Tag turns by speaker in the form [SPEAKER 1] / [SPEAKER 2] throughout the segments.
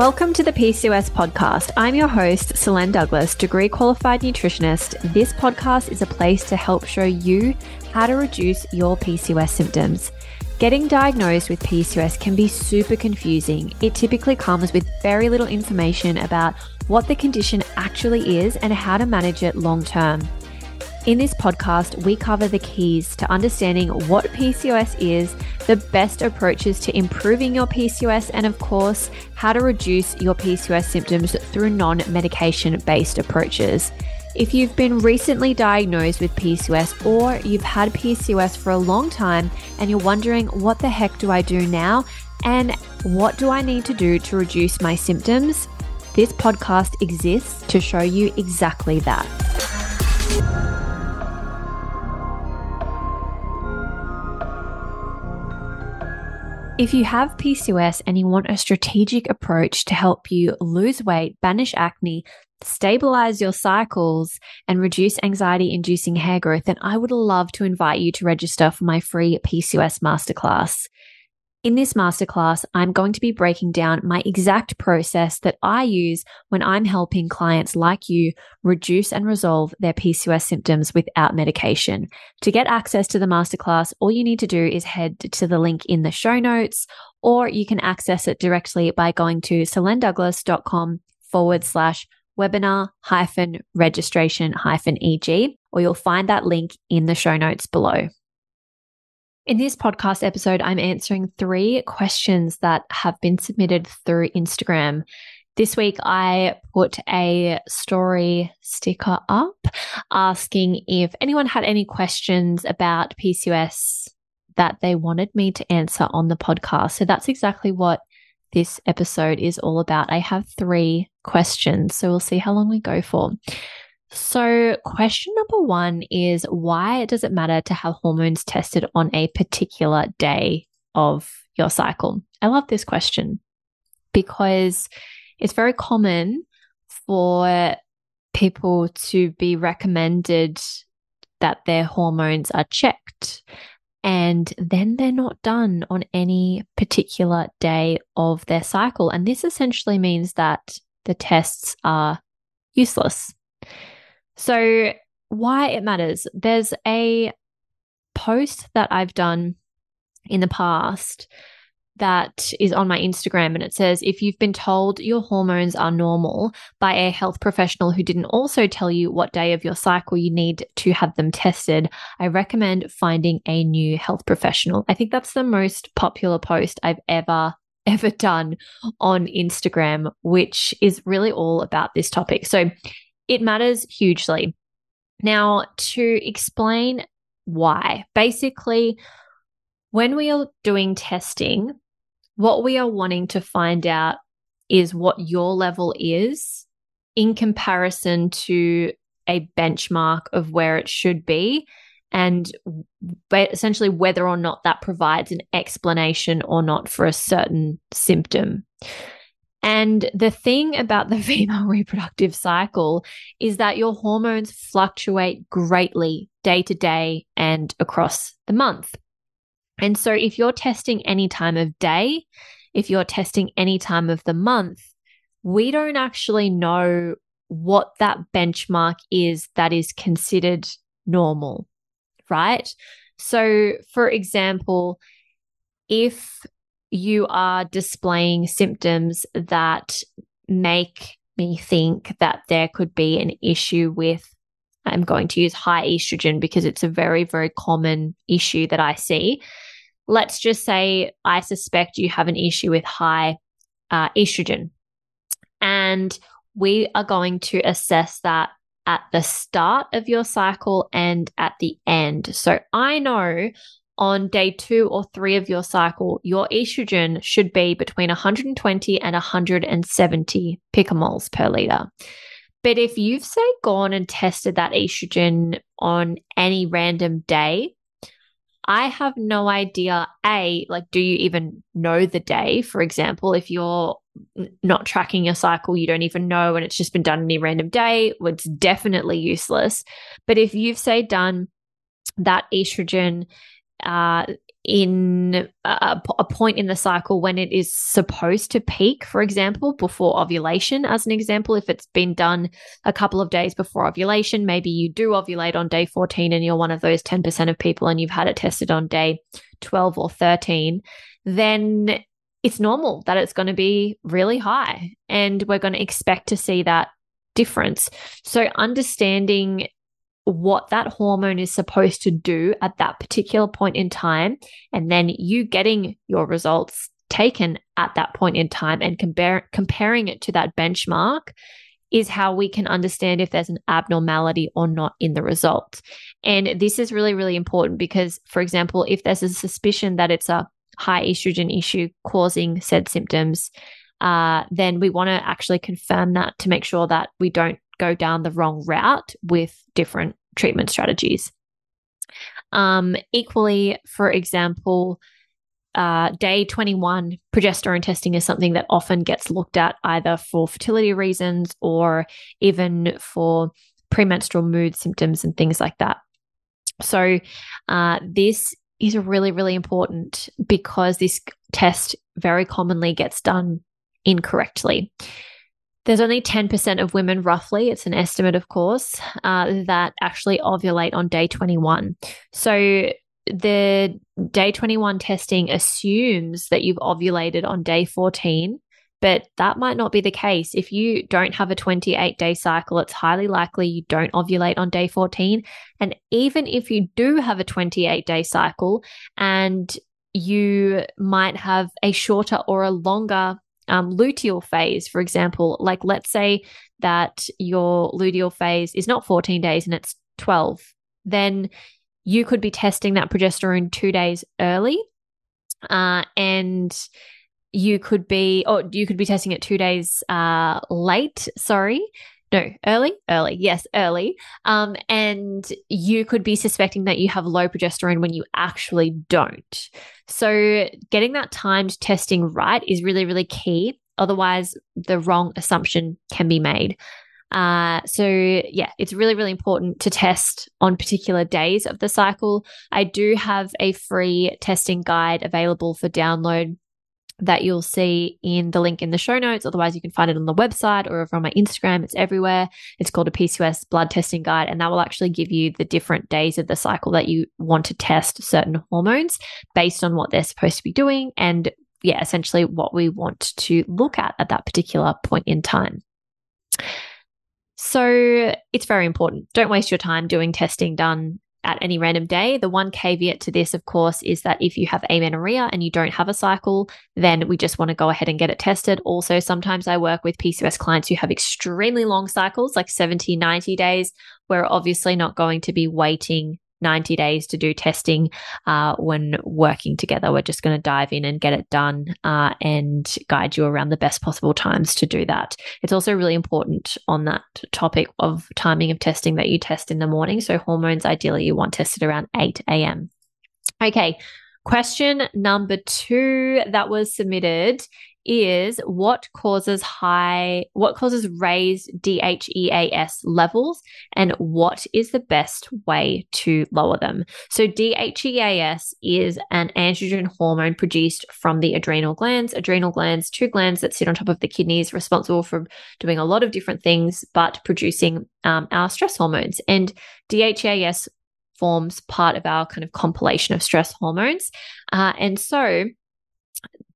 [SPEAKER 1] Welcome to the PCOS podcast. I'm your host, Solaine Douglas, degree qualified nutritionist. This podcast is a place to help show you how to reduce your PCOS symptoms. Getting diagnosed with PCOS can be super confusing. It typically comes with very little information about what the condition actually is and how to manage it long term. In this podcast, we cover the keys to understanding what PCOS is, the best approaches to improving your PCOS, and of course, how to reduce your PCOS symptoms through non medication based approaches. If you've been recently diagnosed with PCOS or you've had PCOS for a long time and you're wondering, what the heck do I do now? And what do I need to do to reduce my symptoms? This podcast exists to show you exactly that. If you have PCOS and you want a strategic approach to help you lose weight, banish acne, stabilize your cycles, and reduce anxiety inducing hair growth, then I would love to invite you to register for my free PCOS masterclass. In this masterclass, I'm going to be breaking down my exact process that I use when I'm helping clients like you reduce and resolve their PCOS symptoms without medication. To get access to the masterclass, all you need to do is head to the link in the show notes, or you can access it directly by going to solainedouglas.com forward slash webinar hyphen registration hyphen EG, or you'll find that link in the show notes below. In this podcast episode, I'm answering three questions that have been submitted through Instagram. This week, I put a story sticker up asking if anyone had any questions about PCOS that they wanted me to answer on the podcast. So that's exactly what this episode is all about. I have three questions, so we'll see how long we go for. So, question number one is why does it matter to have hormones tested on a particular day of your cycle? I love this question because it's very common for people to be recommended that their hormones are checked and then they're not done on any particular day of their cycle. And this essentially means that the tests are useless. So, why it matters there's a post that I've done in the past that is on my Instagram and it says if you've been told your hormones are normal by a health professional who didn't also tell you what day of your cycle you need to have them tested, I recommend finding a new health professional. I think that's the most popular post I've ever ever done on Instagram, which is really all about this topic. So it matters hugely. Now, to explain why, basically, when we are doing testing, what we are wanting to find out is what your level is in comparison to a benchmark of where it should be and essentially whether or not that provides an explanation or not for a certain symptom. And the thing about the female reproductive cycle is that your hormones fluctuate greatly day to day and across the month. And so if you're testing any time of day, if you're testing any time of the month, we don't actually know what that benchmark is that is considered normal, right? So, for example, if you are displaying symptoms that make me think that there could be an issue with I'm going to use high estrogen because it's a very, very common issue that I see. Let's just say I suspect you have an issue with high uh, estrogen. And we are going to assess that at the start of your cycle and at the end. So I know on day two or three of your cycle, your estrogen should be between 120 and 170 picomoles per liter. But if you've, say, gone and tested that estrogen on any random day, I have no idea. A, like, do you even know the day? For example, if you're not tracking your cycle, you don't even know, and it's just been done any random day, well, it's definitely useless. But if you've, say, done that estrogen uh, in a, a, point in the cycle when it is supposed to peak, for example, before ovulation, as an example, if it's been done a couple of days before ovulation, maybe you do ovulate on day 14 and you're one of those 10% of people and you've had it tested on day 12 or 13, then it's normal that it's going to be really high and we're going to expect to see that difference. So understanding what that hormone is supposed to do at that particular point in time, and then you getting your results taken at that point in time and compare, comparing it to that benchmark is how we can understand if there's an abnormality or not in the result. And this is really, really important because, for example, if there's a suspicion that it's a high estrogen issue causing said symptoms, uh, then we want to actually confirm that to make sure that we don't go down the wrong route with different treatment strategies. Um, equally, for example, uh, day 21 progesterone testing is something that often gets looked at either for fertility reasons or even for premenstrual mood symptoms and things like that. So, uh, this is really, really important because this test very commonly gets done incorrectly. There's only 10% of women, roughly, it's an estimate, of course, uh, that actually ovulate on day 21. So the day 21 testing assumes that you've ovulated on day 14, but that might not be the case. If you don't have a 28 day cycle, it's highly likely you don't ovulate on day 14. And even if you do have a 28 day cycle and you might have a shorter or a longer um, luteal phase, for example, like let's say that your luteal phase is not 14 days and it's 12, then you could be testing that progesterone two days early. Uh, and you could be, or you could be testing it two days uh, late, sorry, no, early, early, yes, early. Um, and you could be suspecting that you have low progesterone when you actually don't. So, getting that timed testing right is really, really key. Otherwise, the wrong assumption can be made. Uh, so yeah, it's really, really important to test on particular days of the cycle. I do have a free testing guide available for download that you'll see in the link in the show notes. Otherwise, you can find it on the website or over on my Instagram. It's everywhere. It's called a PCOS blood testing guide, and that will actually give you the different days of the cycle that you want to test certain hormones based on what they're supposed to be doing and, yeah, essentially what we want to look at at that particular point in time. So it's very important. Don't waste your time doing testing done at any random day. The one caveat to this, of course, is that if you have amenorrhea and you don't have a cycle, then we just want to go ahead and get it tested. Also, sometimes I work with PCOS clients who have extremely long cycles, like 70, 90 days. We're obviously not going to be waiting 90 days to do testing uh, when working together. We're just going to dive in and get it done uh, and guide you around the best possible times to do that. It's also really important on that topic of timing of testing that you test in the morning. So, hormones, ideally, you want tested around 8 a.m. Okay. Question number two that was submitted is what causes high, what causes raised DHEAS levels and what is the best way to lower them. So DHEAS is an androgen hormone produced from the adrenal glands. Adrenal glands, two glands that sit on top of the kidneys, responsible for doing a lot of different things, but producing um, our stress hormones. And DHEAS forms part of our kind of compilation of stress hormones. Uh, and so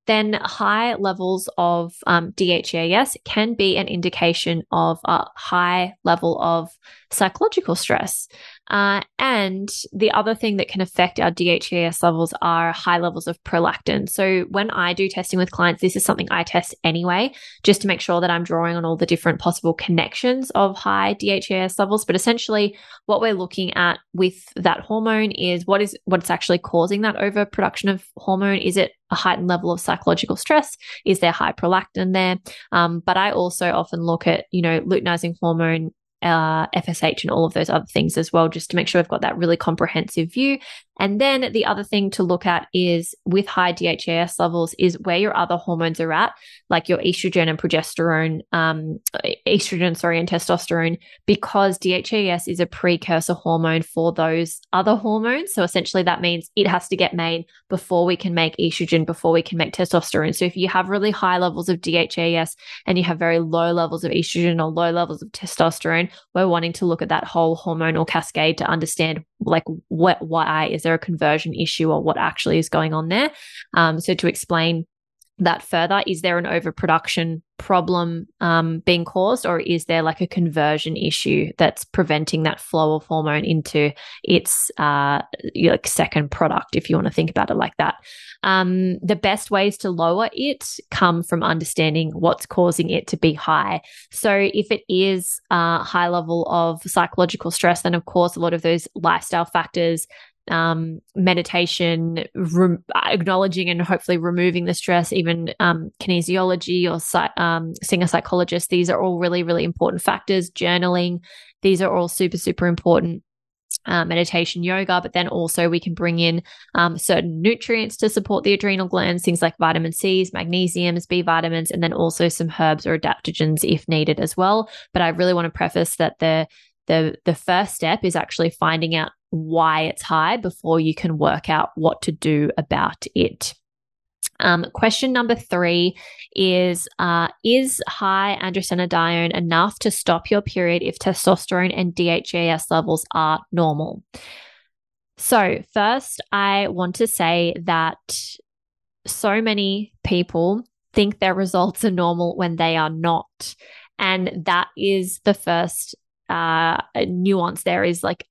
[SPEAKER 1] then high levels of um, DHEAS can be an indication of a high level of psychological stress. Uh, and the other thing that can affect our DHEAS levels are high levels of prolactin. So when I do testing with clients, this is something I test anyway, just to make sure that I'm drawing on all the different possible connections of high DHEAS levels. But essentially, what we're looking at with that hormone is what is what's actually causing that overproduction of hormone. Is it a heightened level of psychological stress? Is there high prolactin there? Um, but I also often look at, you know, luteinizing hormone uh, FSH and all of those other things as well, just to make sure we've got that really comprehensive view. And then the other thing to look at is with high DHEAS levels is where your other hormones are at, like your estrogen and progesterone, um, estrogen, sorry, and testosterone, because DHEAS is a precursor hormone for those other hormones. So essentially that means it has to get made before we can make estrogen, before we can make testosterone. So if you have really high levels of DHEAS and you have very low levels of estrogen or low levels of testosterone, we're wanting to look at that whole hormonal cascade to understand like what why is there a conversion issue or what actually is going on there. Um, so to explain that further? Is there an overproduction problem um, being caused, or is there like a conversion issue that's preventing that flow of hormone into its uh, like second product, if you want to think about it like that? Um, the best ways to lower it come from understanding what's causing it to be high. So, if it is a uh, high level of psychological stress, then of course a lot of those lifestyle factors um, meditation, re- acknowledging and hopefully removing the stress, even um, kinesiology or um, seeing a psychologist. These are all really, really important factors. Journaling, these are all super, super important. Uh, meditation, yoga, but then also we can bring in um, certain nutrients to support the adrenal glands, things like vitamin C's, magnesiums, B vitamins, and then also some herbs or adaptogens if needed as well. But I really want to preface that the the the first step is actually finding out why it's high before you can work out what to do about it. Um, question number three is uh, Is high androstenedione enough to stop your period if testosterone and DHEAS levels are normal? So, first, I want to say that so many people think their results are normal when they are not. And that is the first uh, nuance there is like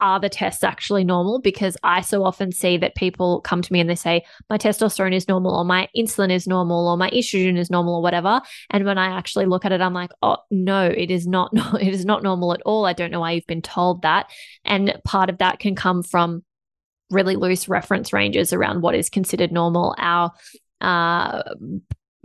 [SPEAKER 1] are the tests actually normal? Because I so often see that people come to me and they say, my testosterone is normal, or my insulin is normal, or my estrogen is normal, or whatever. And when I actually look at it, I'm like, oh, no, it is not, it is not normal at all. I don't know why you've been told that. And part of that can come from really loose reference ranges around what is considered normal. Our uh,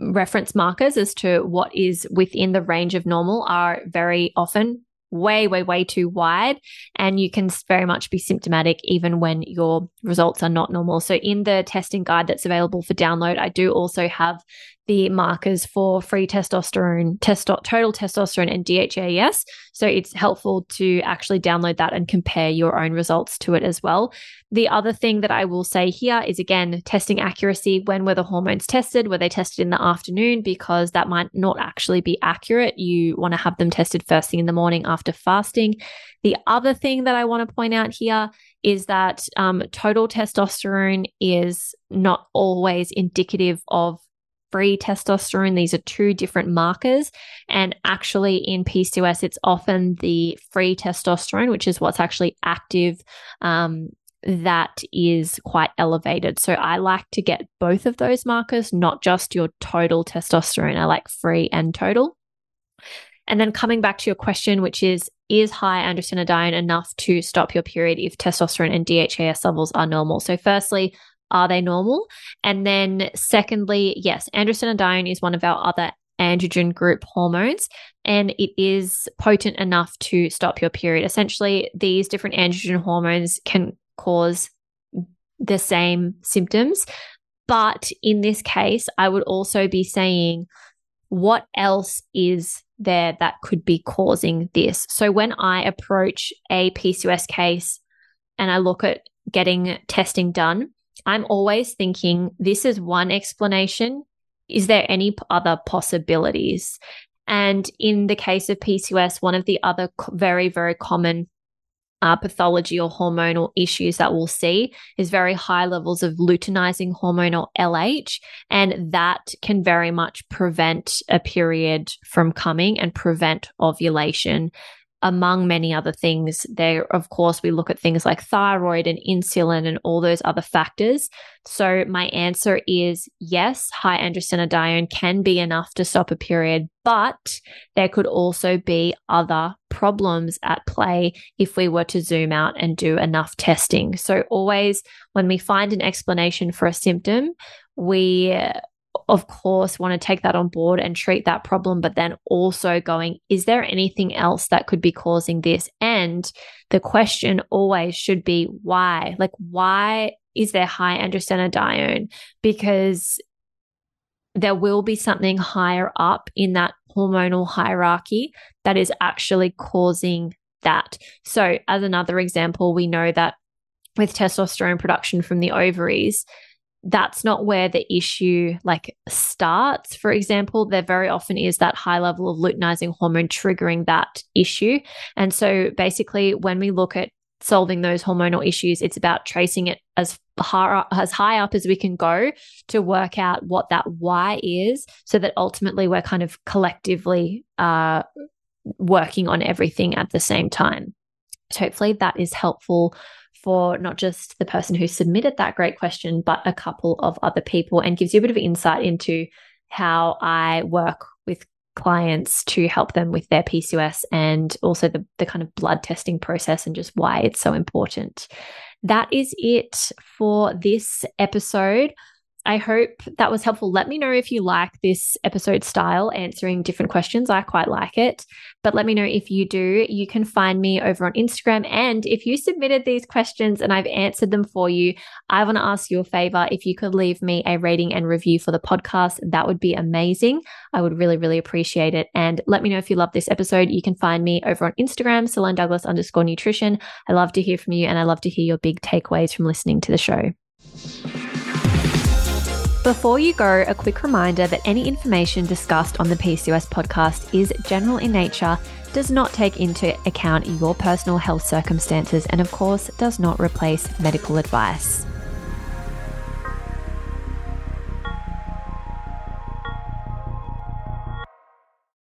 [SPEAKER 1] reference markers as to what is within the range of normal are very often way, way, way too wide. And you can very much be symptomatic even when your results are not normal. So, in the testing guide that's available for download, I do also have the markers for free testosterone, testo- total testosterone, and DHEAS. So it's helpful to actually download that and compare your own results to it as well. The other thing that I will say here is again, testing accuracy. When were the hormones tested? Were they tested in the afternoon? Because that might not actually be accurate. You want to have them tested first thing in the morning after fasting. The other thing that I want to point out here is that um, total testosterone is not always indicative of free testosterone. These are two different markers. And actually, in PCOS, it's often the free testosterone, which is what's actually active. Um, that is quite elevated. So I like to get both of those markers, not just your total testosterone. I like free and total. And then coming back to your question, which is, is high androstenedione enough to stop your period if testosterone and DHEAS levels are normal? So firstly, are they normal? And then secondly, yes, androstenedione is one of our other androgen group hormones and it is potent enough to stop your period. Essentially, these different androgen hormones can cause the same symptoms. But in this case, I would also be saying, what else is there that could be causing this? So when I approach a PCOS case and I look at getting testing done, I'm always thinking this is one explanation. Is there any other possibilities? And in the case of PCOS, one of the other very, very common uh, pathology or hormonal issues that we'll see is very high levels of luteinizing hormone or LH. And that can very much prevent a period from coming and prevent ovulation among many other things. There, of course, we look at things like thyroid and insulin and all those other factors. So my answer is yes, high androstenedione can be enough to stop a period, but there could also be other problems at play if we were to zoom out and do enough testing. So always when we find an explanation for a symptom, we of course, want to take that on board and treat that problem, but then also going, is there anything else that could be causing this? And the question always should be why? Like, why is there high androstenedione? Because there will be something higher up in that hormonal hierarchy that is actually causing that. So, as another example, we know that with testosterone production from the ovaries, that's not where the issue like starts. For example there very often is that high level of luteinizing hormone triggering that issue. And so basically when we look at solving those hormonal issues it's about tracing it as high, as high up as we can go to work out what that why is so that ultimately we're kind of collectively uh, working on everything at the same time. So hopefully that is helpful for not just the person who submitted that great question, but a couple of other people and gives you a bit of insight into how I work with clients to help them with their PCOS and also the, the kind of blood testing process and just why it's so important. That is it for this episode. I hope that was helpful. Let me know if you like this episode style, answering different questions. I quite like it. But let me know if you do. You can find me over on Instagram. And if you submitted these questions and I've answered them for you, I want to ask you a favor. If you could leave me a rating and review for the podcast, that would be amazing. I would really, really appreciate it. And let me know if you love this episode. You can find me over on Instagram, Solaine Douglas underscore nutrition. I love to hear from you and I love to hear your big takeaways from listening to the show. Before you go, a quick reminder that any information discussed on the PCOS podcast is general in nature, does not take into account your personal health circumstances, and of course, does not replace medical advice.